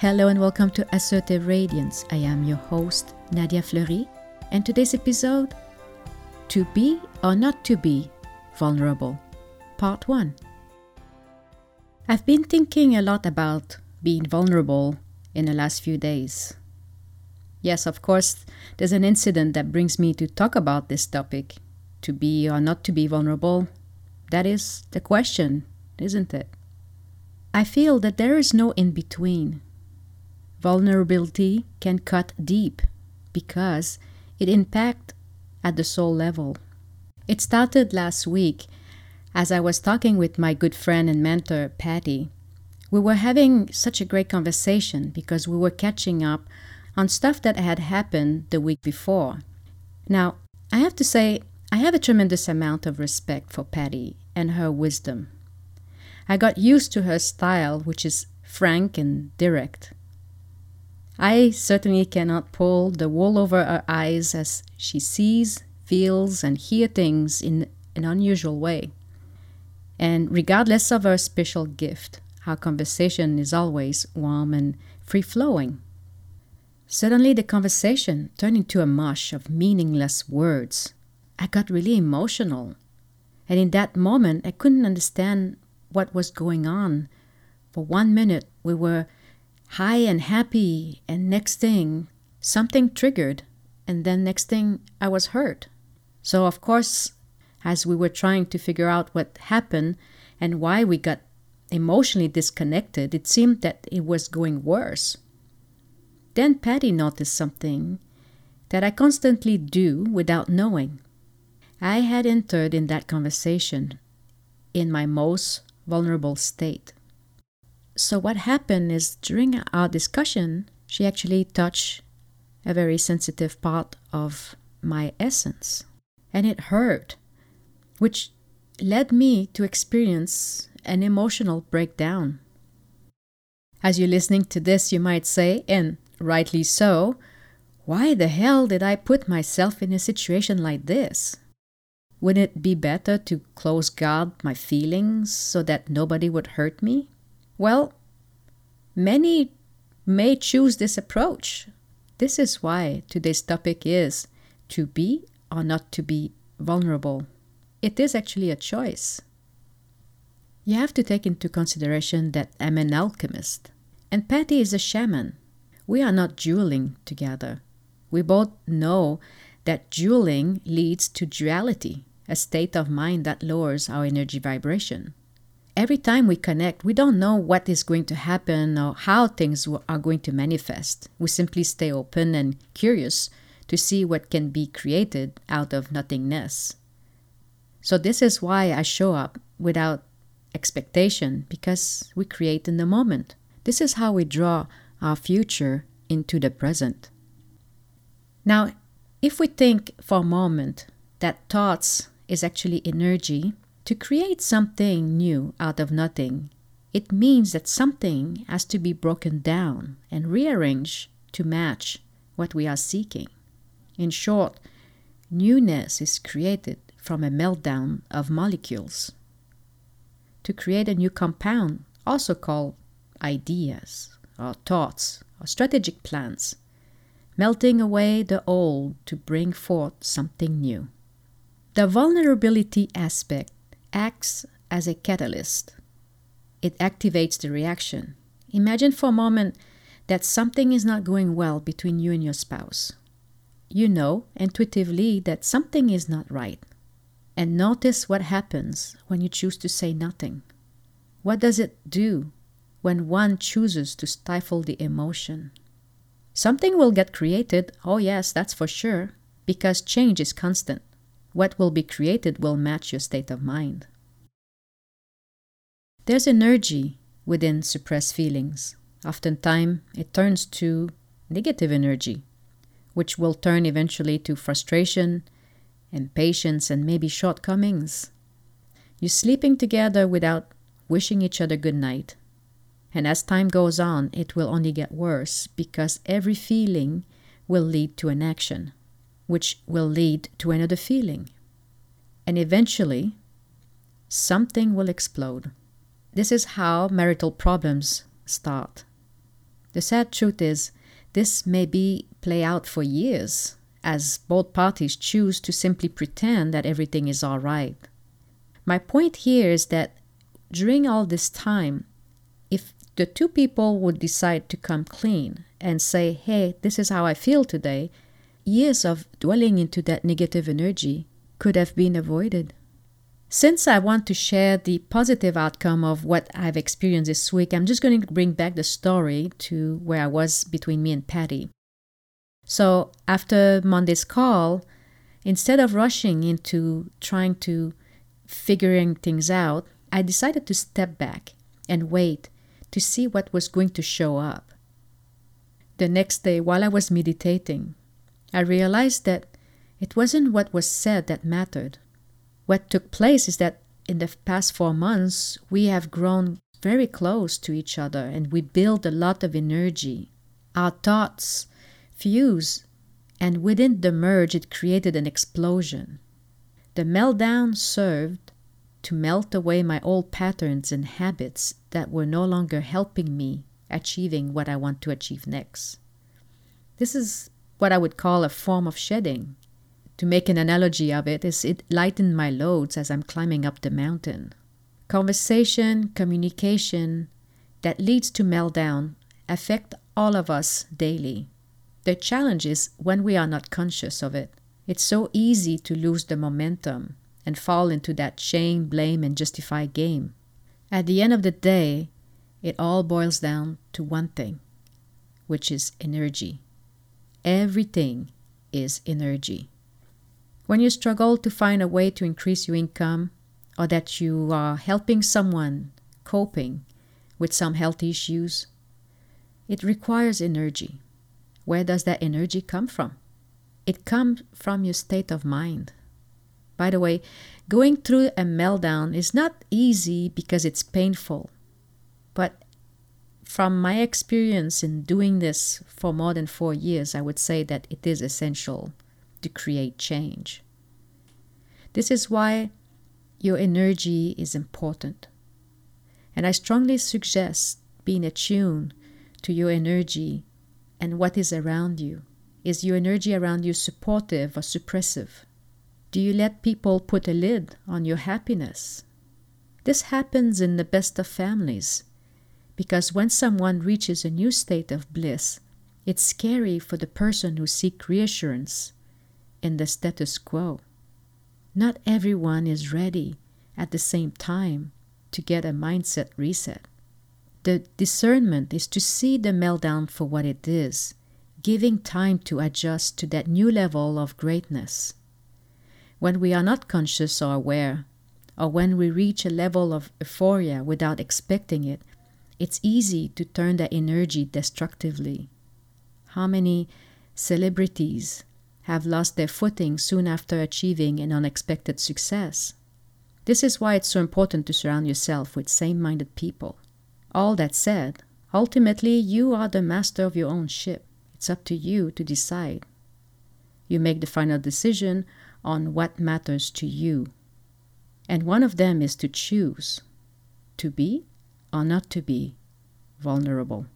Hello and welcome to Assertive Radiance. I am your host, Nadia Fleury, and today's episode To Be or Not to Be Vulnerable, Part 1. I've been thinking a lot about being vulnerable in the last few days. Yes, of course, there's an incident that brings me to talk about this topic. To be or not to be vulnerable, that is the question, isn't it? I feel that there is no in between. Vulnerability can cut deep because it impacts at the soul level. It started last week as I was talking with my good friend and mentor, Patty. We were having such a great conversation because we were catching up on stuff that had happened the week before. Now, I have to say, I have a tremendous amount of respect for Patty and her wisdom. I got used to her style, which is frank and direct. I certainly cannot pull the wool over her eyes as she sees, feels, and hears things in an unusual way. And regardless of her special gift, our conversation is always warm and free flowing. Suddenly, the conversation turned into a mush of meaningless words. I got really emotional. And in that moment, I couldn't understand what was going on. For one minute, we were high and happy, and next thing, something triggered, and then next thing, I was hurt. So, of course, as we were trying to figure out what happened and why we got emotionally disconnected, it seemed that it was going worse. Then Patty noticed something that I constantly do without knowing. I had entered in that conversation in my most vulnerable state. So, what happened is during our discussion, she actually touched a very sensitive part of my essence, and it hurt, which led me to experience an emotional breakdown. As you're listening to this, you might say, and rightly so, why the hell did I put myself in a situation like this? Wouldn't it be better to close guard my feelings so that nobody would hurt me? Well, many may choose this approach. This is why today's topic is to be or not to be vulnerable. It is actually a choice. You have to take into consideration that I'm an alchemist and Patty is a shaman. We are not dueling together. We both know that dueling leads to duality, a state of mind that lowers our energy vibration. Every time we connect, we don't know what is going to happen or how things are going to manifest. We simply stay open and curious to see what can be created out of nothingness. So, this is why I show up without expectation because we create in the moment. This is how we draw our future into the present. Now, if we think for a moment that thoughts is actually energy, to create something new out of nothing, it means that something has to be broken down and rearranged to match what we are seeking. In short, newness is created from a meltdown of molecules. To create a new compound, also called ideas or thoughts or strategic plans, melting away the old to bring forth something new. The vulnerability aspect acts as a catalyst. It activates the reaction. Imagine for a moment that something is not going well between you and your spouse. You know intuitively that something is not right. And notice what happens when you choose to say nothing. What does it do when one chooses to stifle the emotion? Something will get created, oh yes, that's for sure, because change is constant what will be created will match your state of mind. There's energy within suppressed feelings. Oftentimes, it turns to negative energy, which will turn eventually to frustration, impatience, and maybe shortcomings. You're sleeping together without wishing each other good night. And as time goes on, it will only get worse because every feeling will lead to an action which will lead to another feeling. And eventually, something will explode. This is how marital problems start. The sad truth is, this may be play out for years as both parties choose to simply pretend that everything is all right. My point here is that during all this time, if the two people would decide to come clean and say, hey, this is how I feel today, years of dwelling into that negative energy could have been avoided. Since I want to share the positive outcome of what I've experienced this week, I'm just going to bring back the story to where I was between me and Patty. So after Monday's call, instead of rushing into trying to figuring things out, I decided to step back and wait to see what was going to show up. The next day, while I was meditating, I realized that it wasn't what was said that mattered. What took place is that in the past four months, we have grown very close to each other and we build a lot of energy. Our thoughts fuse, and within the merge, it created an explosion. The meltdown served to melt away my old patterns and habits that were no longer helping me achieving what I want to achieve next. This is what I would call a form of shedding. To make an analogy of it, is it lightened my loads as I'm climbing up the mountain. Conversation, communication that leads to meltdown affect all of us daily. The challenge is when we are not conscious of it. It's so easy to lose the momentum and fall into that shame, blame, and justify game. At the end of the day, it all boils down to one thing, which is energy. Everything is energy. When you struggle to find a way to increase your income, or that you are helping someone coping with some health issues, it requires energy. Where does that energy come from? It comes from your state of mind. By the way, going through a meltdown is not easy because it's painful. But from my experience in doing this for more than four years, I would say that it is essential to create change. This is why your energy is important. And I strongly suggest being attuned to your energy and what is around you. Is your energy around you supportive or suppressive? Do you let people put a lid on your happiness? This happens in the best of families because when someone reaches a new state of bliss, it's scary for the person who seeks reassurance in the status quo. Not everyone is ready at the same time to get a mindset reset. The discernment is to see the meltdown for what it is, giving time to adjust to that new level of greatness. When we are not conscious or aware, or when we reach a level of euphoria without expecting it, it's easy to turn that energy destructively. How many celebrities have lost their footing soon after achieving an unexpected success? This is why it's so important to surround yourself with same minded people. All that said, ultimately you are the master of your own ship. It's up to you to decide. You make the final decision on what matters to you. And one of them is to choose to be or not to be vulnerable.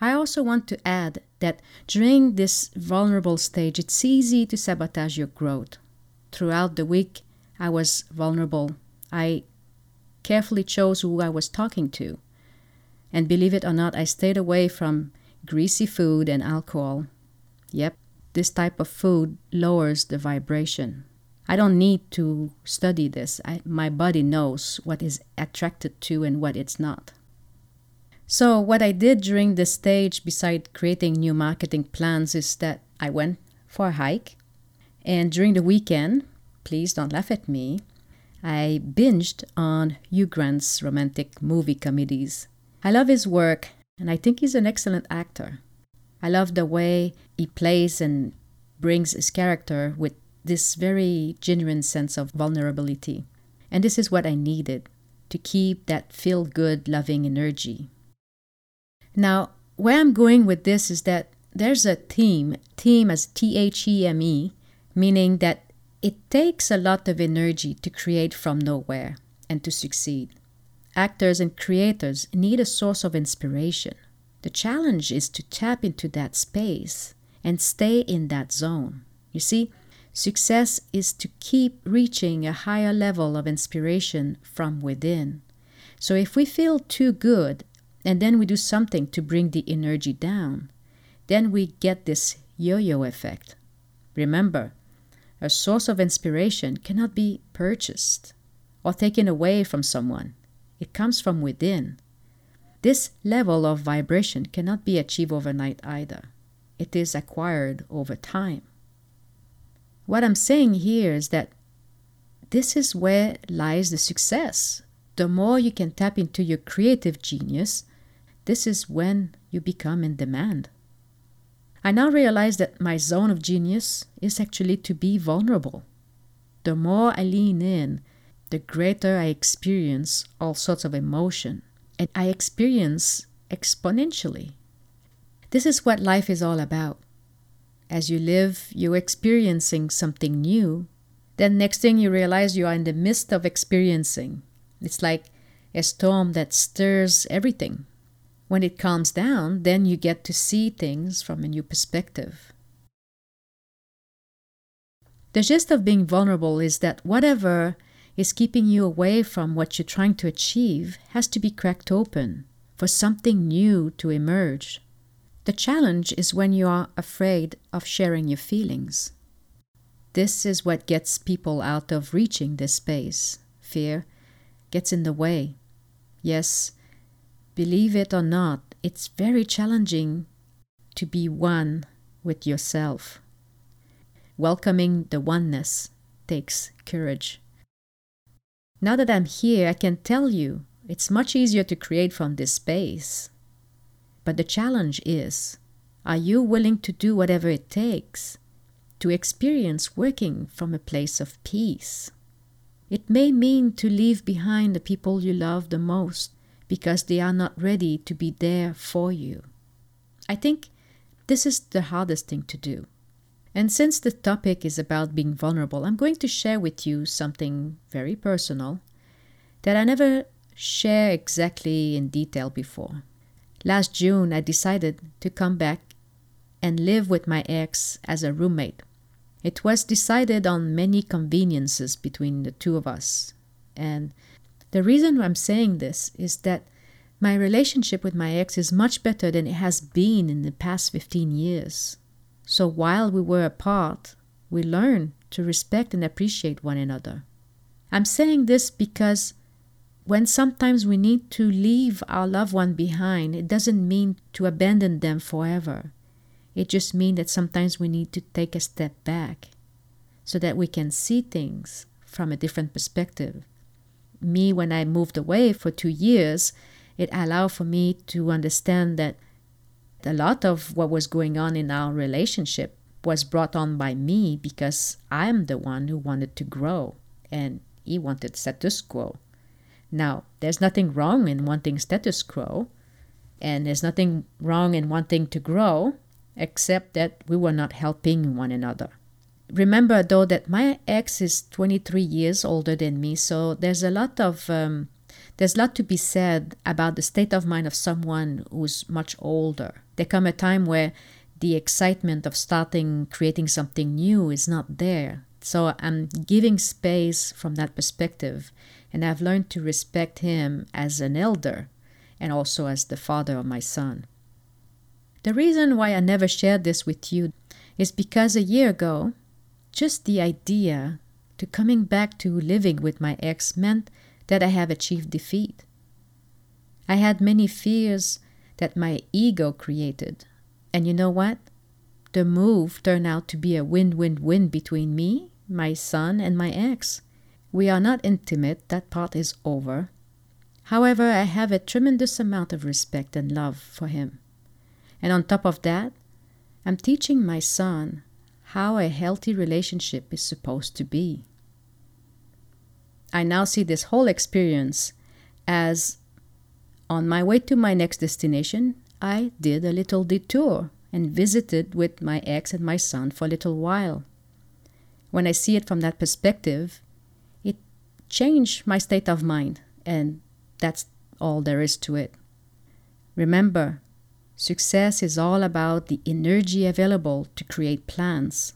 I also want to add that during this vulnerable stage, it's easy to sabotage your growth. Throughout the week, I was vulnerable. I carefully chose who I was talking to. And believe it or not, I stayed away from greasy food and alcohol. Yep, this type of food lowers the vibration. I don't need to study this. I, my body knows what is attracted to and what it's not. So, what I did during this stage, beside creating new marketing plans, is that I went for a hike. And during the weekend, please don't laugh at me, I binged on Hugh Grant's romantic movie comedies. I love his work, and I think he's an excellent actor. I love the way he plays and brings his character with this very genuine sense of vulnerability. And this is what I needed to keep that feel good, loving energy. Now, where I'm going with this is that there's a theme, theme as T H E M E, meaning that it takes a lot of energy to create from nowhere and to succeed. Actors and creators need a source of inspiration. The challenge is to tap into that space and stay in that zone. You see, success is to keep reaching a higher level of inspiration from within. So if we feel too good and then we do something to bring the energy down, then we get this yo yo effect. Remember, a source of inspiration cannot be purchased or taken away from someone, it comes from within. This level of vibration cannot be achieved overnight either. It is acquired over time. What I'm saying here is that this is where lies the success. The more you can tap into your creative genius, this is when you become in demand. I now realize that my zone of genius is actually to be vulnerable. The more I lean in, the greater I experience all sorts of emotion, and I experience exponentially. This is what life is all about. As you live, you're experiencing something new. Then, next thing you realize, you are in the midst of experiencing. It's like a storm that stirs everything. When it calms down, then you get to see things from a new perspective. The gist of being vulnerable is that whatever is keeping you away from what you're trying to achieve has to be cracked open for something new to emerge. The challenge is when you are afraid of sharing your feelings. This is what gets people out of reaching this space. Fear gets in the way. Yes, Believe it or not, it's very challenging to be one with yourself. Welcoming the oneness takes courage. Now that I'm here, I can tell you it's much easier to create from this space. But the challenge is are you willing to do whatever it takes to experience working from a place of peace? It may mean to leave behind the people you love the most because they are not ready to be there for you. I think this is the hardest thing to do. And since the topic is about being vulnerable, I'm going to share with you something very personal that I never share exactly in detail before. Last June, I decided to come back and live with my ex as a roommate. It was decided on many conveniences between the two of us, and the reason why I'm saying this is that my relationship with my ex is much better than it has been in the past 15 years. So while we were apart, we learned to respect and appreciate one another. I'm saying this because when sometimes we need to leave our loved one behind, it doesn't mean to abandon them forever. It just means that sometimes we need to take a step back so that we can see things from a different perspective me when I moved away for two years, it allowed for me to understand that a lot of what was going on in our relationship was brought on by me because I'm the one who wanted to grow and he wanted status quo. Now, there's nothing wrong in wanting status quo, and there's nothing wrong in wanting to grow, except that we were not helping one another remember though that my ex is 23 years older than me so there's a lot of um, there's a lot to be said about the state of mind of someone who's much older. There come a time where the excitement of starting creating something new is not there. So i'm giving space from that perspective and i've learned to respect him as an elder and also as the father of my son. The reason why i never shared this with you is because a year ago just the idea to coming back to living with my ex meant that I have achieved defeat. I had many fears that my ego created. And you know what? The move turned out to be a win win win between me, my son, and my ex. We are not intimate, that part is over. However, I have a tremendous amount of respect and love for him. And on top of that, I'm teaching my son how a healthy relationship is supposed to be. I now see this whole experience as on my way to my next destination, I did a little detour and visited with my ex and my son for a little while. When I see it from that perspective, it changed my state of mind, and that's all there is to it. Remember, Success is all about the energy available to create plans.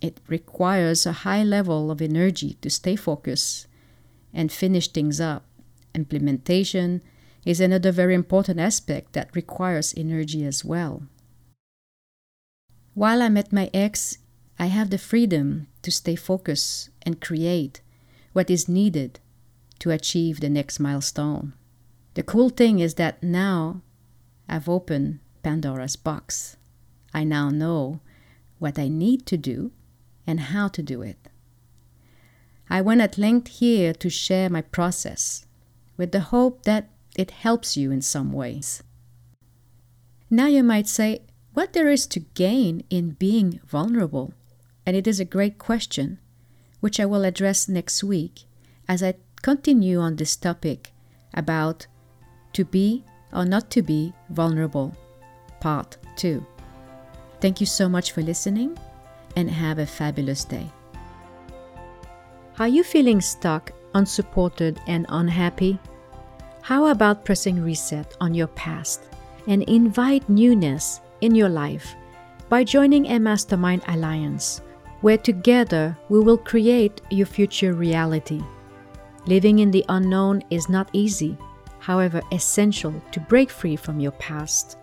It requires a high level of energy to stay focused and finish things up. Implementation is another very important aspect that requires energy as well. While I'm at my ex, I have the freedom to stay focused and create what is needed to achieve the next milestone. The cool thing is that now I've opened Pandora's box. I now know what I need to do and how to do it. I went at length here to share my process with the hope that it helps you in some ways. Now you might say, what there is to gain in being vulnerable? And it is a great question, which I will address next week as I continue on this topic about to be or not to be vulnerable, part 2. Thank you so much for listening and have a fabulous day. Are you feeling stuck, unsupported, and unhappy? How about pressing reset on your past and invite newness in your life by joining a Mastermind Alliance, where together we will create your future reality? Living in the unknown is not easy, however, essential to break free from your past.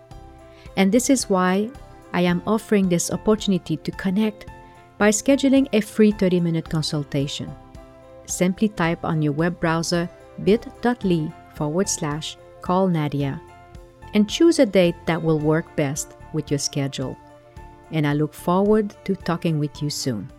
And this is why I am offering this opportunity to connect by scheduling a free 30 minute consultation. Simply type on your web browser bit.ly forward slash call Nadia and choose a date that will work best with your schedule. And I look forward to talking with you soon.